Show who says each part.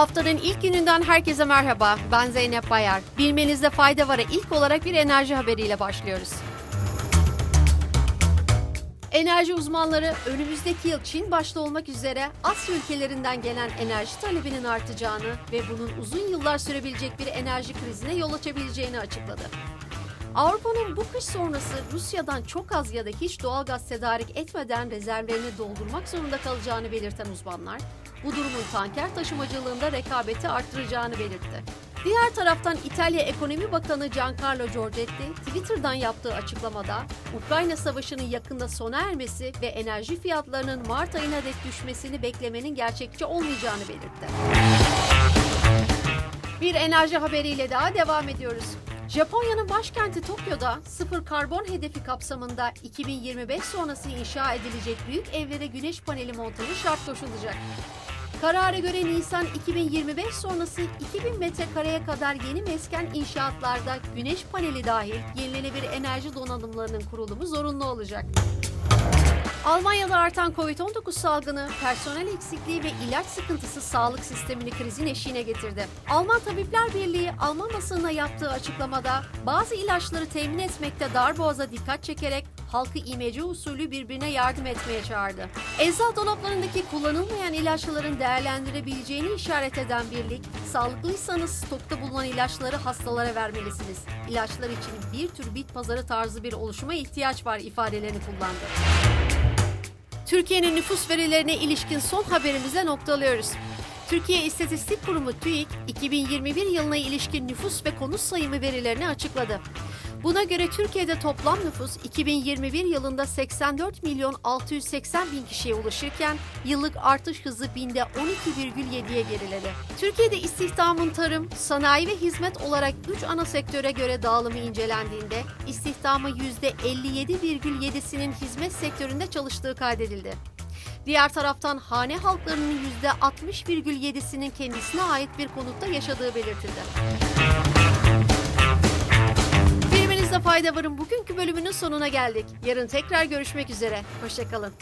Speaker 1: Haftanın ilk gününden herkese merhaba. Ben Zeynep Bayar. Bilmenizde fayda var'a ilk olarak bir enerji haberiyle başlıyoruz. Enerji uzmanları önümüzdeki yıl Çin başta olmak üzere Asya ülkelerinden gelen enerji talebinin artacağını ve bunun uzun yıllar sürebilecek bir enerji krizine yol açabileceğini açıkladı. Avrupa'nın bu kış sonrası Rusya'dan çok az ya da hiç doğal gaz tedarik etmeden rezervlerini doldurmak zorunda kalacağını belirten uzmanlar, bu durumun tanker taşımacılığında rekabeti arttıracağını belirtti. Diğer taraftan İtalya Ekonomi Bakanı Giancarlo Giorgetti Twitter'dan yaptığı açıklamada Ukrayna Savaşı'nın yakında sona ermesi ve enerji fiyatlarının Mart ayına dek düşmesini beklemenin gerçekçi olmayacağını belirtti. Bir enerji haberiyle daha devam ediyoruz. Japonya'nın başkenti Tokyo'da sıfır karbon hedefi kapsamında 2025 sonrası inşa edilecek büyük evlere güneş paneli montajı şart koşulacak. Karara göre Nisan 2025 sonrası 2000 metrekareye kadar yeni mesken inşaatlarda güneş paneli dahil yenilenebilir enerji donanımlarının kurulumu zorunlu olacak. Almanya'da artan Covid-19 salgını, personel eksikliği ve ilaç sıkıntısı sağlık sistemini krizin eşiğine getirdi. Alman Tabipler Birliği Alman basınına yaptığı açıklamada bazı ilaçları temin etmekte darboğaza dikkat çekerek halkı imece usulü birbirine yardım etmeye çağırdı. Eczat dolaplarındaki kullanılmayan ilaçların değerlendirebileceğini işaret eden birlik, sağlıklıysanız stokta bulunan ilaçları hastalara vermelisiniz. İlaçlar için bir tür bit pazarı tarzı bir oluşuma ihtiyaç var ifadelerini kullandı. Türkiye'nin nüfus verilerine ilişkin son haberimize noktalıyoruz. Türkiye İstatistik Kurumu TÜİK, 2021 yılına ilişkin nüfus ve konut sayımı verilerini açıkladı. Buna göre Türkiye'de toplam nüfus 2021 yılında 84 milyon 680 bin kişiye ulaşırken yıllık artış hızı binde 12,7'ye geriledi. Türkiye'de istihdamın tarım, sanayi ve hizmet olarak 3 ana sektöre göre dağılımı incelendiğinde istihdamı %57,7'sinin hizmet sektöründe çalıştığı kaydedildi. Diğer taraftan hane halklarının %60,7'sinin kendisine ait bir konutta yaşadığı belirtildi. Fayda varın bugünkü bölümünün sonuna geldik. Yarın tekrar görüşmek üzere. Hoşçakalın.